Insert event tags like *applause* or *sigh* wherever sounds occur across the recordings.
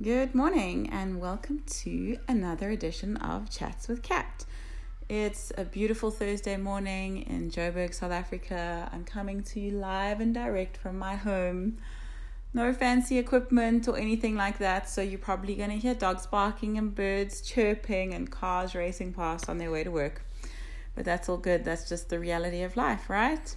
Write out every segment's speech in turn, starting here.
Good morning, and welcome to another edition of Chats with Kat. It's a beautiful Thursday morning in Joburg, South Africa. I'm coming to you live and direct from my home. No fancy equipment or anything like that, so you're probably going to hear dogs barking and birds chirping and cars racing past on their way to work. But that's all good, that's just the reality of life, right?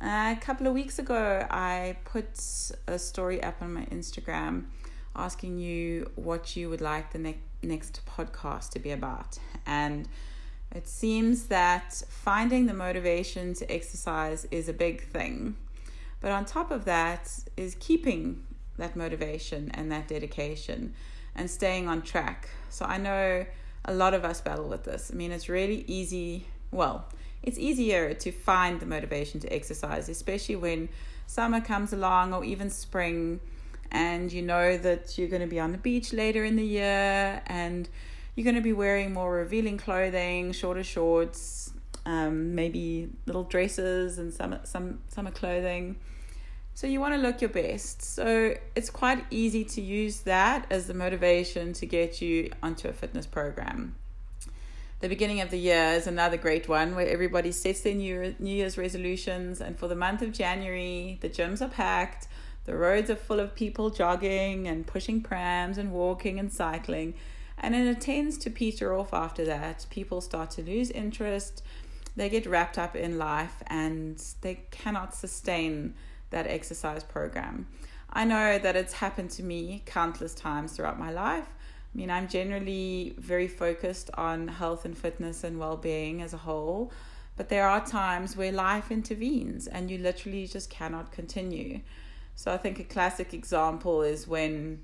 a couple of weeks ago, I put a story up on my Instagram asking you what you would like the ne- next podcast to be about. And it seems that finding the motivation to exercise is a big thing. But on top of that is keeping that motivation and that dedication and staying on track. So I know a lot of us battle with this. I mean, it's really easy, well, it's easier to find the motivation to exercise, especially when summer comes along or even spring and you know that you're going to be on the beach later in the year and you're going to be wearing more revealing clothing, shorter shorts, um, maybe little dresses and some some summer clothing. So you want to look your best. So it's quite easy to use that as the motivation to get you onto a fitness program. The beginning of the year is another great one where everybody sets their new New Year's resolutions, and for the month of January, the gyms are packed the roads are full of people jogging and pushing prams and walking and cycling. And it tends to peter off after that. People start to lose interest, they get wrapped up in life, and they cannot sustain that exercise program. I know that it's happened to me countless times throughout my life. I mean, I'm generally very focused on health and fitness and well being as a whole, but there are times where life intervenes and you literally just cannot continue. So I think a classic example is when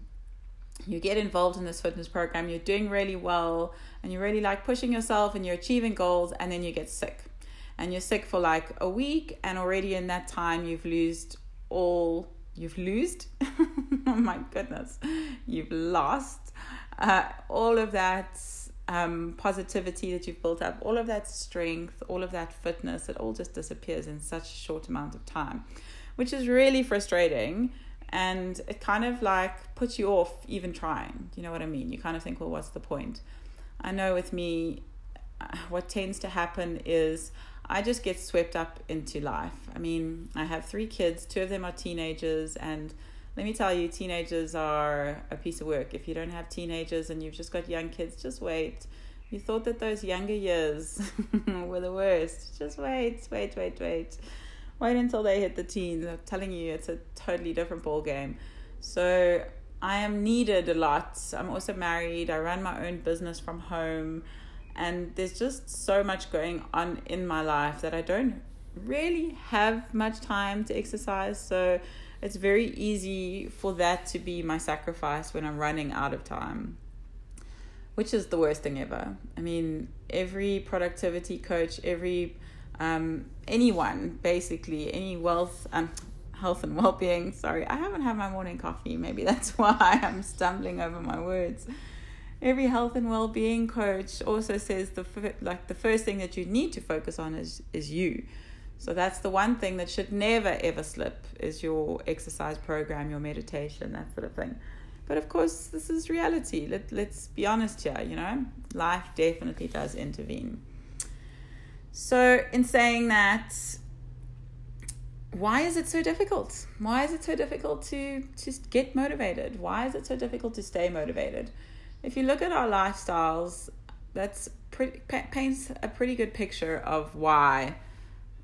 you get involved in this fitness program, you're doing really well and you really like pushing yourself and you're achieving goals, and then you get sick. And you're sick for like a week, and already in that time, you've lost all, you've lost, *laughs* oh my goodness, you've lost uh, all of that um, positivity that you've built up, all of that strength, all of that fitness, it all just disappears in such a short amount of time which is really frustrating and it kind of like puts you off even trying. You know what I mean? You kind of think, well, what's the point? I know with me, *sighs* what tends to happen is I just get swept up into life. I mean, I have three kids, two of them are teenagers, and let me tell you, teenagers are a piece of work. If you don't have teenagers and you've just got young kids, just wait. You thought that those younger years *laughs* were the worst. Just wait, wait, wait, wait wait until they hit the teens. I'm telling you, it's a totally different ball game. So I am needed a lot. I'm also married. I run my own business from home, and there's just so much going on in my life that I don't really have much time to exercise. So it's very easy for that to be my sacrifice when I'm running out of time. Which is the worst thing ever. I mean, every productivity coach, every um, anyone basically, any wealth, um, health and well-being. Sorry, I haven't had my morning coffee. Maybe that's *laughs* why I'm stumbling over my words. Every health and well-being coach also says the like the first thing that you need to focus on is is you. So that's the one thing that should never ever slip is your exercise program, your meditation, that sort of thing. But of course, this is reality. Let, let's be honest here, you know, life definitely does intervene. So, in saying that, why is it so difficult? Why is it so difficult to, just get motivated? Why is it so difficult to stay motivated? If you look at our lifestyles, that's pretty, paints a pretty good picture of why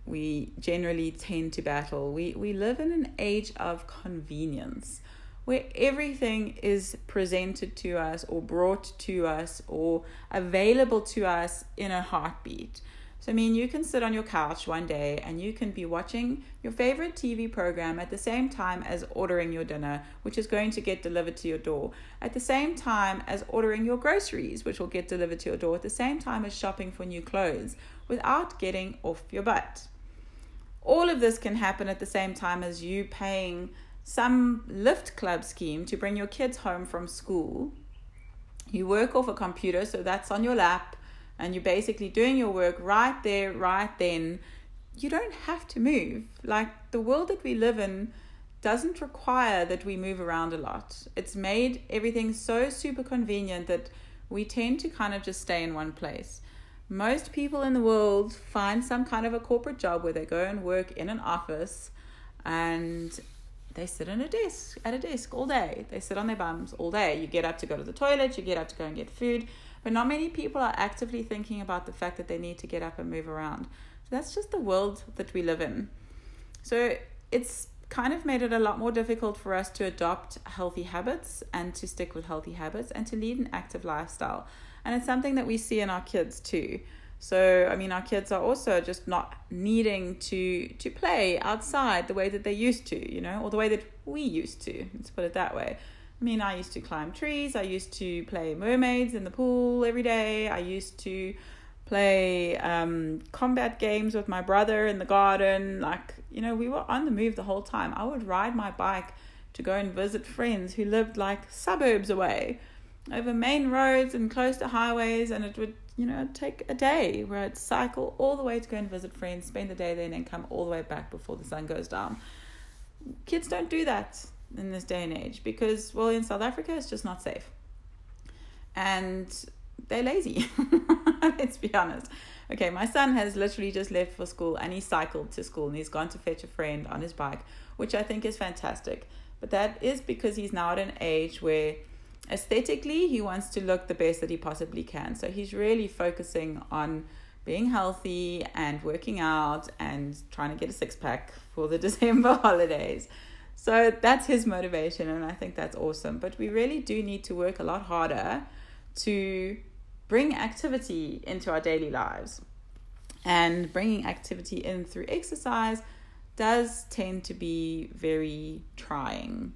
we generally tend to battle. We, we live in an age of convenience where everything is presented to us or brought to us or available to us in a heartbeat. So, I mean, you can sit on your couch one day and you can be watching your favorite TV program at the same time as ordering your dinner, which is going to get delivered to your door, at the same time as ordering your groceries, which will get delivered to your door, at the same time as shopping for new clothes without getting off your butt. All of this can happen at the same time as you paying some lift club scheme to bring your kids home from school. You work off a computer, so that's on your lap and you're basically doing your work right there, right then, you don't have to move. Like the world that we live in doesn't require that we move around a lot. It's made everything so super convenient that we tend to kind of just stay in one place. Most people in the world find some kind of a corporate job where they go and work in an office and they sit in a desk at a desk all day. They sit on their bums all day. You get up to go to the toilet, you get up to go and get food, but not many people are actively thinking about the fact that they need to get up and move around. So that's just the world that we live in. So it's kind of made it a lot more difficult for us to adopt healthy habits and to stick with healthy habits and to lead an active lifestyle. And it's something that we see in our kids too. So I mean our kids are also just not needing to to play outside the way that they used to, you know, or the way that we used to. Let's put it that way. I mean, I used to climb trees. I used to play mermaids in the pool every day. I used to play um, combat games with my brother in the garden. Like, you know, we were on the move the whole time. I would ride my bike to go and visit friends who lived like suburbs away over main roads and close to highways, and it would, you know, take a day where I'd cycle all the way to go and visit friends, spend the day there, and then come all the way back before the sun goes down. Kids don't do that in this day and age because, well, in South Africa, it's just not safe. And they're lazy. *laughs* Let's be honest. Okay, my son has literally just left for school and he cycled to school and he's gone to fetch a friend on his bike, which I think is fantastic. But that is because he's now at an age where aesthetically he wants to look the best that he possibly can. So he's really focusing on being healthy and working out and trying to get a six pack for the *laughs* December holidays. So that's his motivation, and I think that's awesome. But we really do need to work a lot harder to bring activity into our daily lives. And bringing activity in through exercise does tend to be very trying.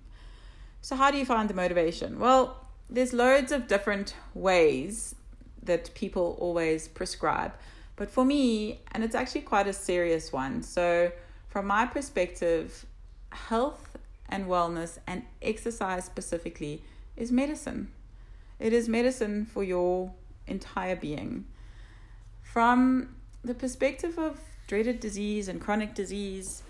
So, how do you find the motivation? Well, there's loads of different ways that people always prescribe. But for me, and it's actually quite a serious one. So, from my perspective, health and wellness and exercise specifically is medicine. It is medicine for your entire being. From the perspective of dreaded disease and chronic disease,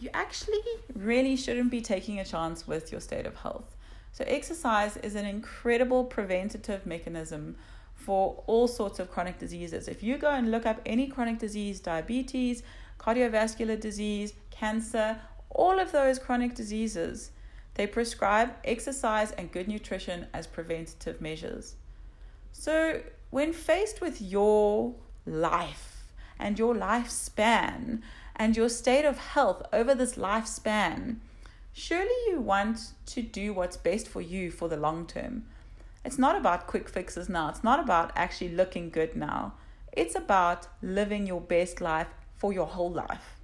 you actually really shouldn't be taking a chance with your state of health. So, exercise is an incredible preventative mechanism for all sorts of chronic diseases. If you go and look up any chronic disease, diabetes, cardiovascular disease, cancer, all of those chronic diseases, they prescribe exercise and good nutrition as preventative measures. So, when faced with your life and your lifespan and your state of health over this lifespan, surely you want to do what's best for you for the long term. It's not about quick fixes now, it's not about actually looking good now. It's about living your best life for your whole life.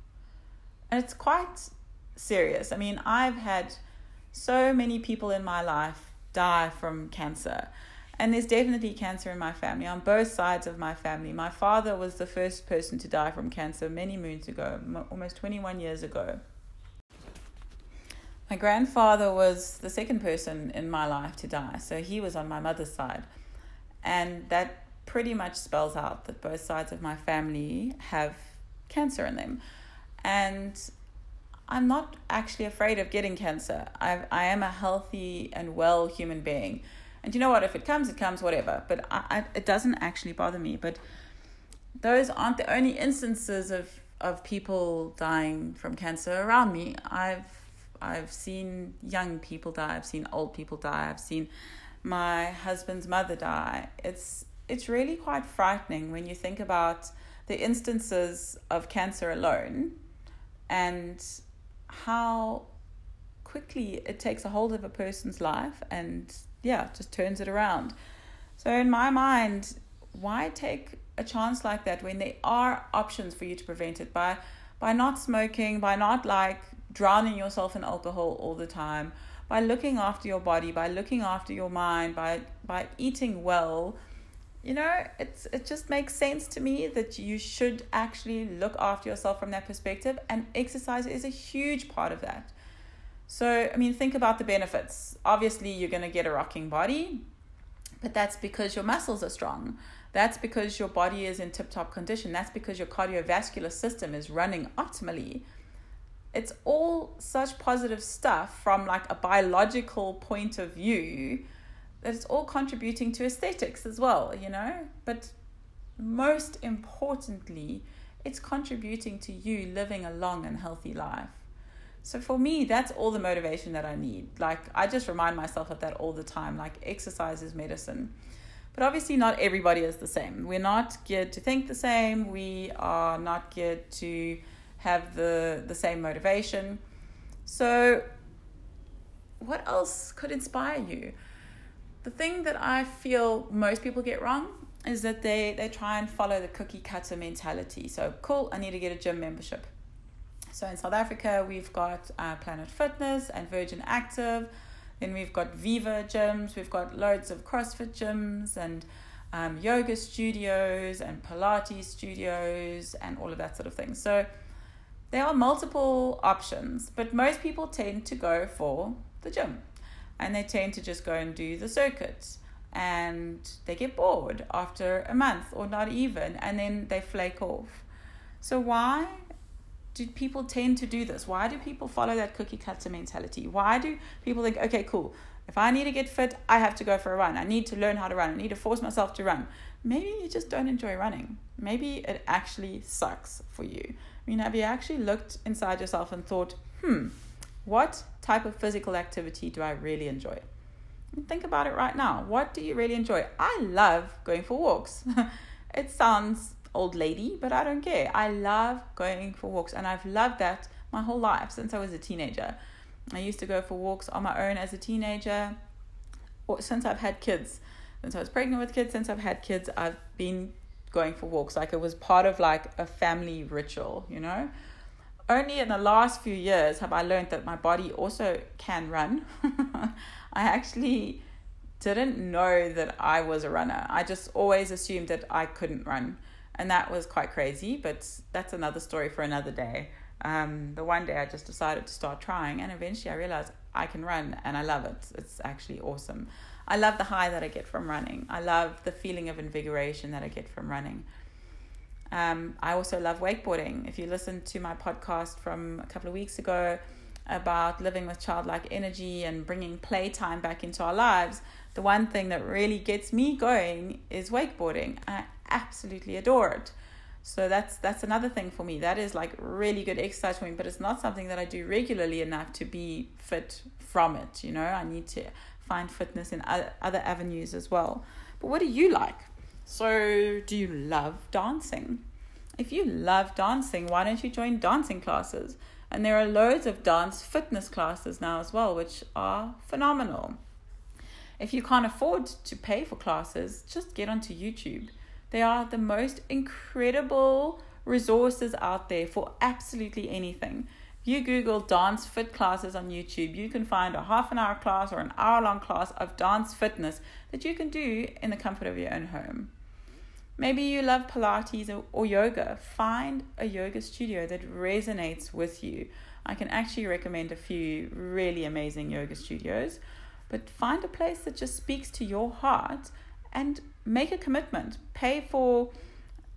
And it's quite serious. I mean, I've had so many people in my life die from cancer. And there's definitely cancer in my family on both sides of my family. My father was the first person to die from cancer many moons ago, almost 21 years ago. My grandfather was the second person in my life to die, so he was on my mother's side. And that pretty much spells out that both sides of my family have cancer in them. And I'm not actually afraid of getting cancer. I I am a healthy and well human being, and you know what? If it comes, it comes. Whatever. But I, I, it doesn't actually bother me. But those aren't the only instances of of people dying from cancer around me. I've I've seen young people die. I've seen old people die. I've seen my husband's mother die. It's it's really quite frightening when you think about the instances of cancer alone and how quickly it takes a hold of a person's life and yeah, just turns it around. So in my mind, why take a chance like that when there are options for you to prevent it by by not smoking, by not like drowning yourself in alcohol all the time, by looking after your body, by looking after your mind, by by eating well, you know, it's it just makes sense to me that you should actually look after yourself from that perspective, and exercise is a huge part of that. So, I mean, think about the benefits. Obviously, you're going to get a rocking body, but that's because your muscles are strong. That's because your body is in tip top condition. That's because your cardiovascular system is running optimally. it's all such positive stuff from like a biological point of view that it's all contributing to aesthetics as well, you know? But most importantly, it's contributing to you living a long and healthy life. So for me, that's all the motivation that I need. Like I just remind myself of that all the time. Like exercise is medicine. But obviously not everybody is the same. We're not geared to think the same. We are not geared to have the the same motivation. So what else could inspire you? The thing that I feel most people get wrong is that they, they try and follow the cookie cutter mentality. So, cool, I need to get a gym membership. So, in South Africa, we've got uh, Planet Fitness and Virgin Active. Then we've got Viva gyms. We've got loads of CrossFit gyms and um, yoga studios and Pilates studios and all of that sort of thing. So, there are multiple options, but most people tend to go for the gym and they tend to just go and do the circuits and they get bored after a month or not even and then they flake off. So why do people tend to do this? Why do people follow that cookie cutter mentality? Why do people think, okay, cool, if I need to get fit, I have to go for a run. I need to learn how to run. I need to force myself to run. Maybe you just don't enjoy running. Maybe it actually sucks for you. I mean, have you actually looked inside yourself and thought, hmm, what type of physical activity do I really enjoy? Think about it right now. What do you really enjoy? I love going for walks. *laughs* it sounds old lady, but I don't care. I love going for walks, and I've loved that my whole life since I was a teenager. I used to go for walks on my own as a teenager, or since I've had kids. Since I was pregnant with kids, since I've had kids, I've been going for walks. Like it was part of like a family ritual, you know? only in the last few years have I learned that my body also can run. *laughs* I actually didn't know that I was a runner. I just always assumed that I couldn't run. And that was quite crazy, but that's another story for another day. Um, the one day I just decided to start trying, and eventually I realized I can run and I love it. It's actually awesome. I love the high that I get from running, I love the feeling of invigoration that I get from running. Um, I also love wakeboarding. If you listen to my podcast from a couple of weeks ago about living with childlike energy and bringing playtime back into our lives, the one thing that really gets me going is wakeboarding. I absolutely adore it. So that's that's another thing for me. That is like really good exercise for me, but it's not something that I do regularly enough to be fit from it. You know, I need to find fitness in other avenues as well. But what do you like? So, do you love dancing? If you love dancing, why don't you join dancing classes? And there are loads of dance fitness classes now as well, which are phenomenal. If you can't afford to pay for classes, just get onto YouTube. They are the most incredible resources out there for absolutely anything. You Google dance fit classes on YouTube, you can find a half an hour class or an hour long class of dance fitness that you can do in the comfort of your own home. Maybe you love Pilates or, or yoga. Find a yoga studio that resonates with you. I can actually recommend a few really amazing yoga studios, but find a place that just speaks to your heart and make a commitment. Pay for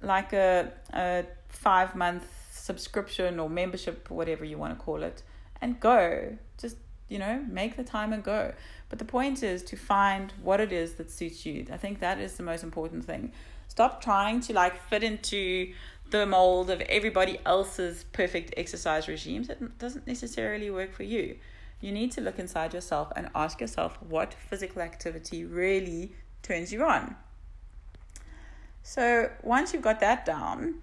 like a, a five month subscription or membership, whatever you want to call it, and go. Just, you know, make the time and go. But the point is to find what it is that suits you. I think that is the most important thing. Stop trying to like fit into the mold of everybody else's perfect exercise regimes. It doesn't necessarily work for you. You need to look inside yourself and ask yourself what physical activity really turns you on. So once you've got that down,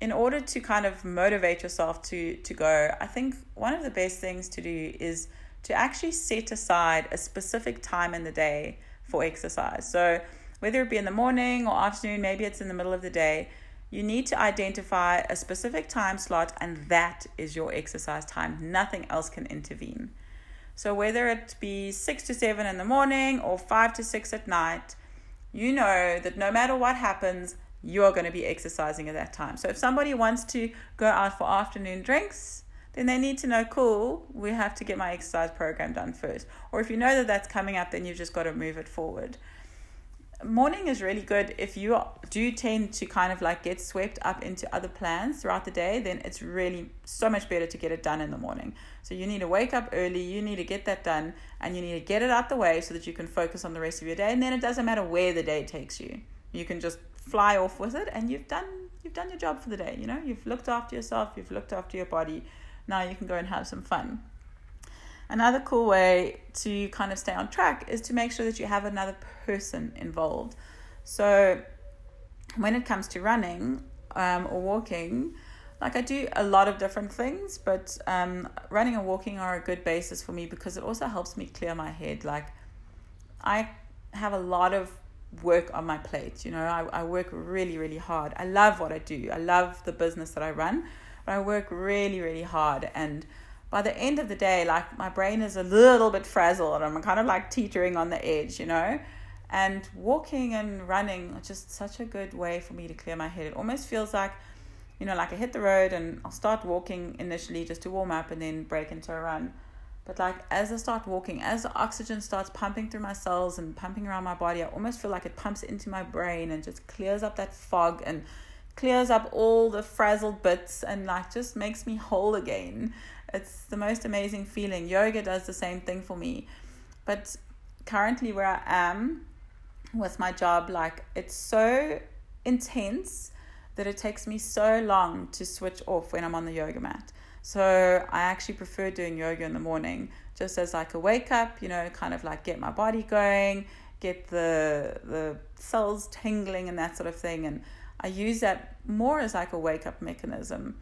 in order to kind of motivate yourself to to go, I think one of the best things to do is to actually set aside a specific time in the day for exercise. So whether it be in the morning or afternoon, maybe it's in the middle of the day, you need to identify a specific time slot, and that is your exercise time. Nothing else can intervene. So, whether it be 6 to 7 in the morning or 5 to 6 at night, you know that no matter what happens, you're going to be exercising at that time. So, if somebody wants to go out for afternoon drinks, then they need to know, cool, we have to get my exercise program done first. Or if you know that that's coming up, then you've just got to move it forward morning is really good. If you do tend to kind of like get swept up into other plans throughout the day then it's really so much better to get it done in the morning. So you need to wake up early you need to get that done and you need to get it out the way so that you can focus on the rest of your day. And then it doesn't matter where the day takes you. You can just fly off with it and you've done you've done your job for the day you know? You've looked after yourself you've looked after your body. Now you can go and have some fun Another cool way to kind of stay on track is to make sure that you have another person involved. So, when it comes to running um, or walking, like I do a lot of different things, but um, running and walking are a good basis for me because it also helps me clear my head. Like, I have a lot of work on my plate, you know, I, I work really, really hard. I love what I do, I love the business that I run, but I work really, really hard. And by the end of the day, like my brain is a little bit frazzled. I'm kind of like teetering on the edge, you know? And walking and running are just such a good way for me to clear my head. It almost feels like, you know, like I hit the road and I'll start walking initially just to warm up and then break into a run. But like as I start walking, as the oxygen starts pumping through my cells and pumping around my body, I almost feel like it pumps into my brain and just clears up that fog and clears up all the frazzled bits and like just makes me whole again. It's the most amazing feeling. Yoga does the same thing for me. But currently, where I am with my job, like it's so intense that it takes me so long to switch off when I'm on the yoga mat. So I actually prefer doing yoga in the morning just as like a wake up, you know, kind of like get my body going, get the the cells tingling and that sort of thing and I use that more as like a wake up mechanism.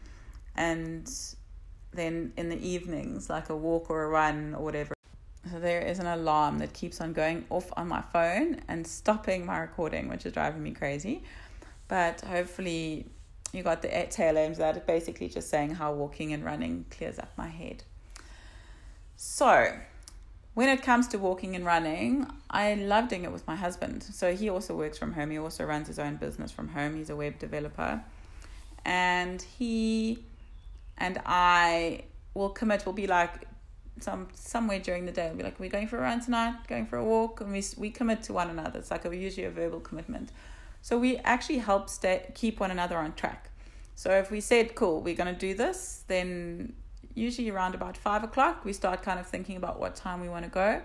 And then in the evenings, like a walk or a run or whatever. So there is an alarm that keeps on going off on my phone and stopping my recording, which is driving me crazy. But hopefully, you got the tail ends that. It's basically just saying how walking and running clears up my head. So, when it comes to walking and running, I love doing it with my husband. So he also works from home. He also runs his own business from home. He's a web developer. And he and I will commit. We'll be like some somewhere during the day. We'll be like, we're going for a run tonight, going for a walk, and we we commit to one another. It's like a, usually a verbal commitment. So we actually help stay keep one another on track. So if we said, cool, we're going to do this, then usually around about five o'clock, we start kind of thinking about what time we want to go.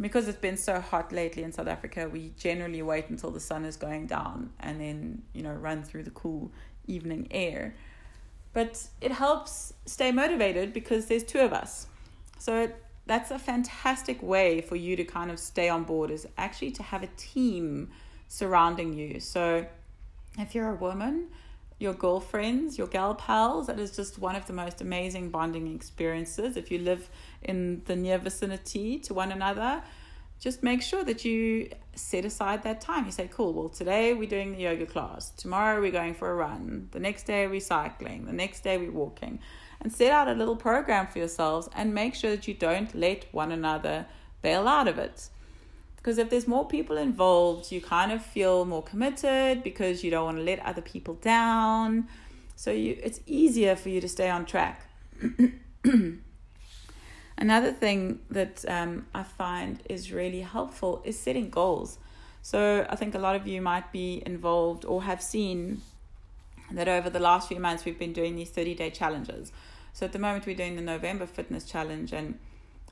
because it's been so hot lately in South Africa, we generally wait until the sun is going down and then, you know, run through the cool evening air. But it helps stay motivated because there's two of us. So that's a fantastic way for you to kind of stay on board is actually to have a team surrounding you. So if you're a woman, your girlfriends, your gal pals, that is just one of the most amazing bonding experiences. If you live in the near vicinity to one another, just make sure that you set aside that time. You say, cool, well, today we're doing the yoga class. Tomorrow we're going for a run. The next day we're cycling. The next day we're walking. And set out a little program for yourselves and make sure that you don't let one another bail out of it. Because if there's more people involved, you kind of feel more committed because you don't want to let other people down. So you, it's easier for you to stay on track. *clears throat* Another thing that um, I find is really helpful is setting goals. So I think a lot of you might be involved or have seen that over the last few months we've been doing these 30 day challenges. So at the moment we're doing the November fitness challenge and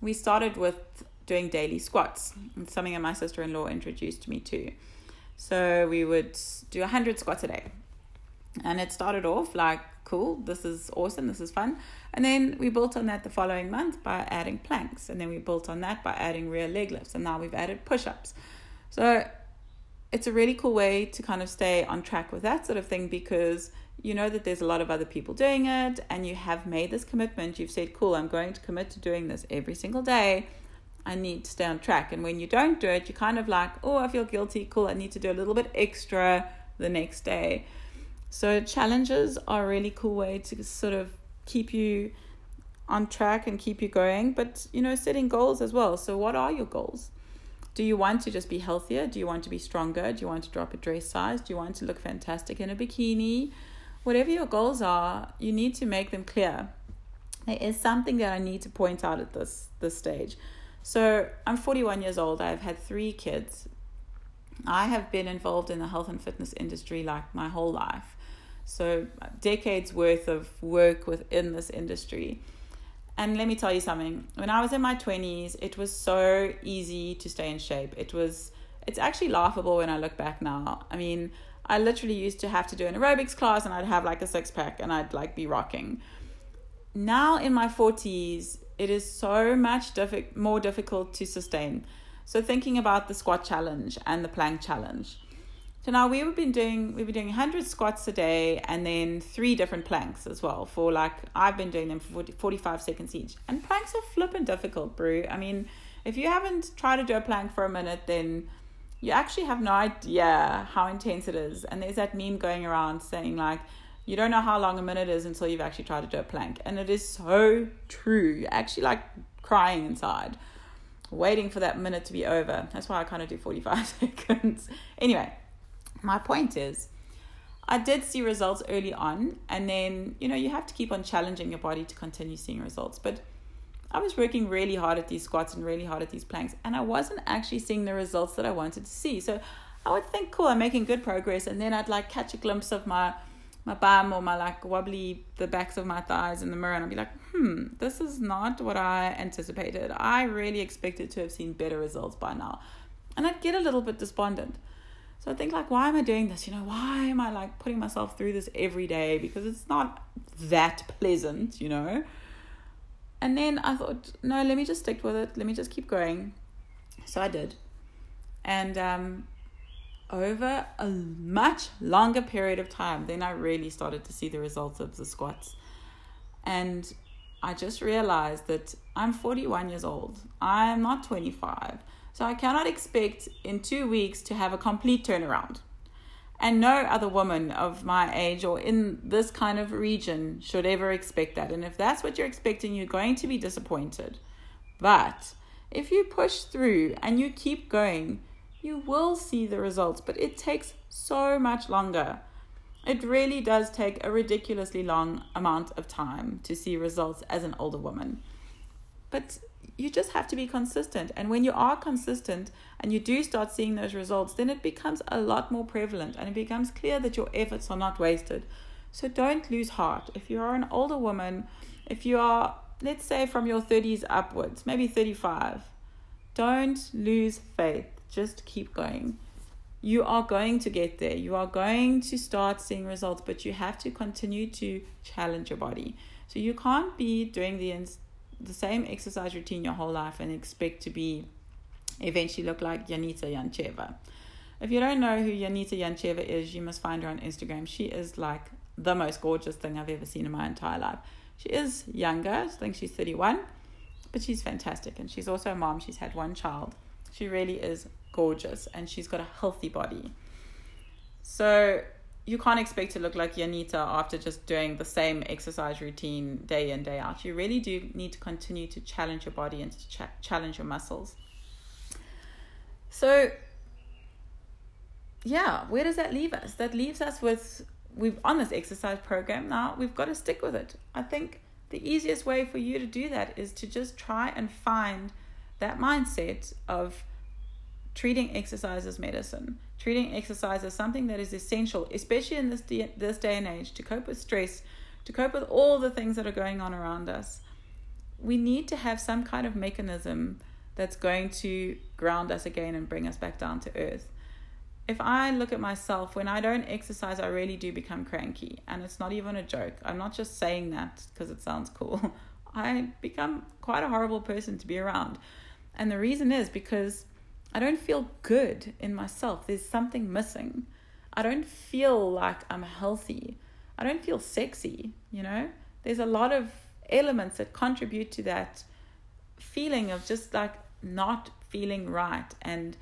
we started with doing daily squats. It's something that my sister in law introduced me to. So we would do 100 squats a day. And it started off like, cool, this is awesome, this is fun. And then we built on that the following month by adding planks. And then we built on that by adding rear leg lifts. And now we've added push ups. So it's a really cool way to kind of stay on track with that sort of thing because you know that there's a lot of other people doing it and you have made this commitment. You've said, cool, I'm going to commit to doing this every single day. I need to stay on track. And when you don't do it, you're kind of like, oh, I feel guilty. Cool, I need to do a little bit extra the next day. So challenges are a really cool way to sort of keep you on track and keep you going, but you know, setting goals as well. So, what are your goals? Do you want to just be healthier? Do you want to be stronger? Do you want to drop a dress size? Do you want to look fantastic in a bikini? Whatever your goals are, you need to make them clear. There is something that I need to point out at this this stage. So, I'm 41 years old. I've had 3 kids. I have been involved in the health and fitness industry like my whole life. So, decades worth of work within this industry. And let me tell you something. When I was in my 20s, it was so easy to stay in shape. It was it's actually laughable when I look back now. I mean, I literally used to have to do an aerobics class and I'd have like a six pack and I'd like be rocking. Now in my 40s, it is so much diffi- more difficult to sustain. So thinking about the squat challenge and the plank challenge. So now we've been doing we've been doing 100 squats a day and then three different planks as well for like I've been doing them for 40, 45 seconds each. And planks are flipping difficult, bro. I mean, if you haven't tried to do a plank for a minute, then you actually have no idea how intense it is. And there's that meme going around saying, like, you don't know how long a minute is until you've actually tried to do a plank. And it is so true. You're actually like crying inside, waiting for that minute to be over. That's why I kind of do 45 *laughs* seconds. anyway, my point is, I did see results early on, and then, you know, you have to keep on challenging your body to continue seeing results. But I was working really hard at these squats and really hard at these planks, and I wasn't actually seeing the results that I wanted to see. So I would think, cool, I'm making good progress, and then I'd like catch a glimpse of my my bum or my like wobbly the backs of my thighs in the mirror, and I'd be like, hmm, this is not what I anticipated. I really expected to have seen better results by now, and I'd get a little bit despondent. So I think like, why am I doing this? You know, why am I like putting myself through this every day? Because it's not that pleasant, you know. And then I thought, no, let me just stick with it. Let me just keep going. So I did. And um, over a much longer period of time, then I really started to see the results of the squats. And I just realized that I'm 41 years old. I'm not 25. So I cannot expect in two weeks to have a complete turnaround. And no other woman of my age or in this kind of region should ever expect that. And if that's what you're expecting, you're going to be disappointed. But if you push through and you keep going, you will see the results. But it takes so much longer. It really does take a ridiculously long amount of time to see results as an older woman. But you just have to be consistent. And when you are consistent and you do start seeing those results, then it becomes a lot more prevalent and it becomes clear that your efforts are not wasted. So don't lose heart. If you are an older woman, if you are, let's say, from your 30s upwards, maybe 35, don't lose faith. Just keep going. You are going to get there. You are going to start seeing results, but you have to continue to challenge your body. So you can't be doing the the same exercise routine your whole life and expect to be eventually look like Yanita Yancheva. If you don't know who Yanita Yancheva is, you must find her on Instagram. She is like the most gorgeous thing I've ever seen in my entire life. She is younger, I think she's 31, but she's fantastic. And she's also a mom, she's had one child. She really is gorgeous and she's got a healthy body. So you can't expect to look like Yanita after just doing the same exercise routine day in day out. You really do need to continue to challenge your body and to ch- challenge your muscles. So, yeah, where does that leave us? That leaves us with we've on this exercise program now. We've got to stick with it. I think the easiest way for you to do that is to just try and find that mindset of treating exercise as medicine treating exercise as something that is essential, especially in this day, this day and age, to cope with stress, to cope with all the things that are going on around us. We need to have some kind of mechanism that's going to ground us again and bring us back down to earth. If I look at myself, when I don't exercise, I really do become cranky. And it's not even a joke. I'm not just saying that because it sounds cool. *laughs* I become quite a horrible person to be around. And the reason is because I don't feel good in myself. There's something missing. I don't feel like I'm healthy. I don't feel sexy, you know? There's a lot of elements that contribute to that feeling of just like not feeling right. And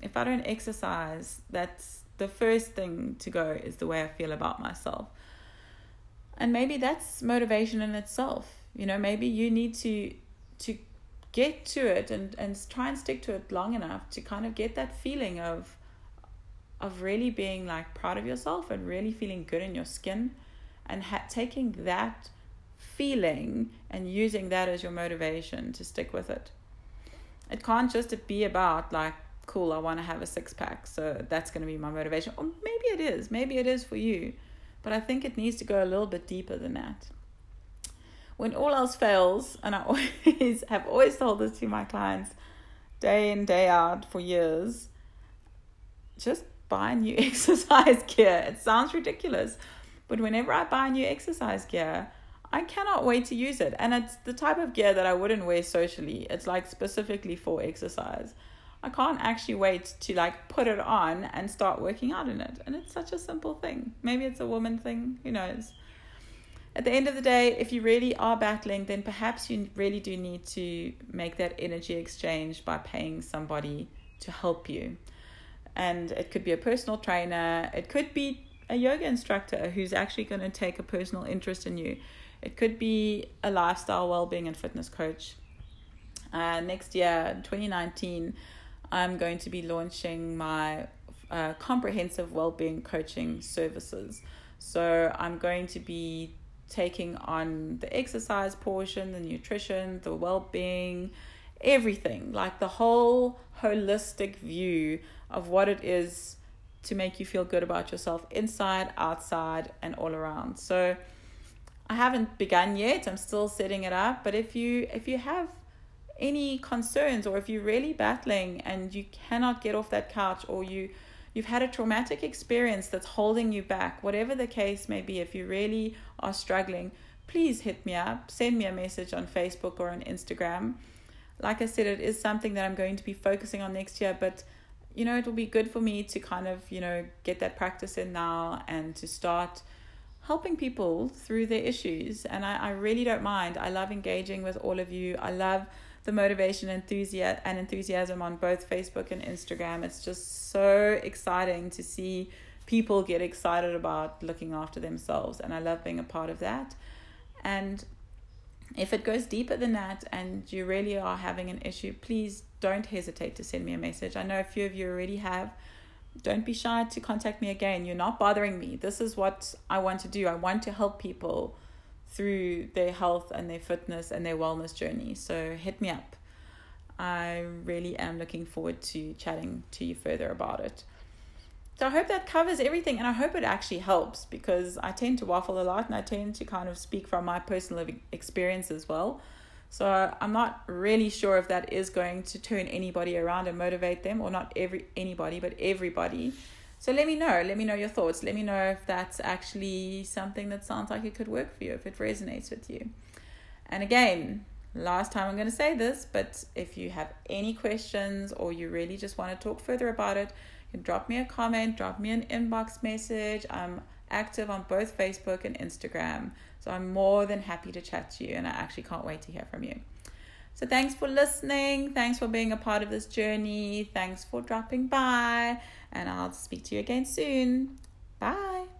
if I don't exercise, that's the first thing to go is the way I feel about myself. And maybe that's motivation in itself. You know, maybe you need to to get to it and, and try and stick to it long enough to kind of get that feeling of of really being like proud of yourself and really feeling good in your skin and ha- taking that feeling and using that as your motivation to stick with it. It can't just be about like cool, I want to have a six pack. So that's going to be my motivation. Or maybe it is. Maybe it is for you. But I think it needs to go a little bit deeper than that. When all else fails, and I *laughs* always have always told this to my clients day in, day out for years, just buy new *laughs* exercise gear. It sounds ridiculous. But whenever I buy new exercise gear, I cannot wait to use it. And it's the type of gear that I wouldn't wear socially. It's like specifically for exercise. I can't actually wait to like put it on and start working out in it. And it's such a simple thing. Maybe it's a woman thing, who knows. At the end of the day, if you really are battling, then perhaps you really do need to make that energy exchange by paying somebody to help you. And it could be a personal trainer, it could be a yoga instructor who's actually going to take a personal interest in you. It could be a lifestyle well-being and fitness coach. Uh, next year, 2019, I'm going to be launching my uh, comprehensive well-being coaching services. So I'm going to be taking on the exercise portion, the nutrition, the well-being, everything, like the whole holistic view of what it is to make you feel good about yourself inside, outside, and all around. So I haven't begun yet. I'm still setting it up, but if you if you have any concerns or if you're really battling and you cannot get off that couch or you you've had a traumatic experience that's holding you back. Whatever the case may be if you really are struggling please hit me up. Send me a message on facebook or on instagram. Like i said it is something that i'm going to be focusing on next year but you know it will be good for me to kind of you know get that practice in now and to start helping people through their issues. And I, I really don't mind. I love engaging with all of you. I love the motivation enthusiasm and enthusiasm on both Facebook and Instagram. It's just so exciting to see people get excited about looking after themselves and I love being a part of that. And if it goes deeper than that and you really are having an issue, please don't hesitate to send me a message. I know a few of you already have. Don't be shy to contact me again. You're not bothering me. This is what I want to do. I want to help people through their health and their fitness and their wellness journey. So hit me up. I really am looking forward to chatting to you further about it. So I hope that covers everything and I hope it actually helps because I tend to waffle a lot and I tend to kind of speak from my personal experience as well. So I'm not really sure if that is going to turn anybody around and motivate them or not every anybody but everybody so let me know. Let me know your thoughts. Let me know if that's actually something that sounds like it could work for you, if it resonates with you. And again, last time I'm going to say this, but if you have any questions or you really just want to talk further about it, you can drop me a comment, drop me an inbox message. I'm active on both Facebook and Instagram. So I'm more than happy to chat to you, and I actually can't wait to hear from you. So thanks for listening. Thanks for being a part of this journey. Thanks for dropping by. And I'll speak to you again soon. Bye.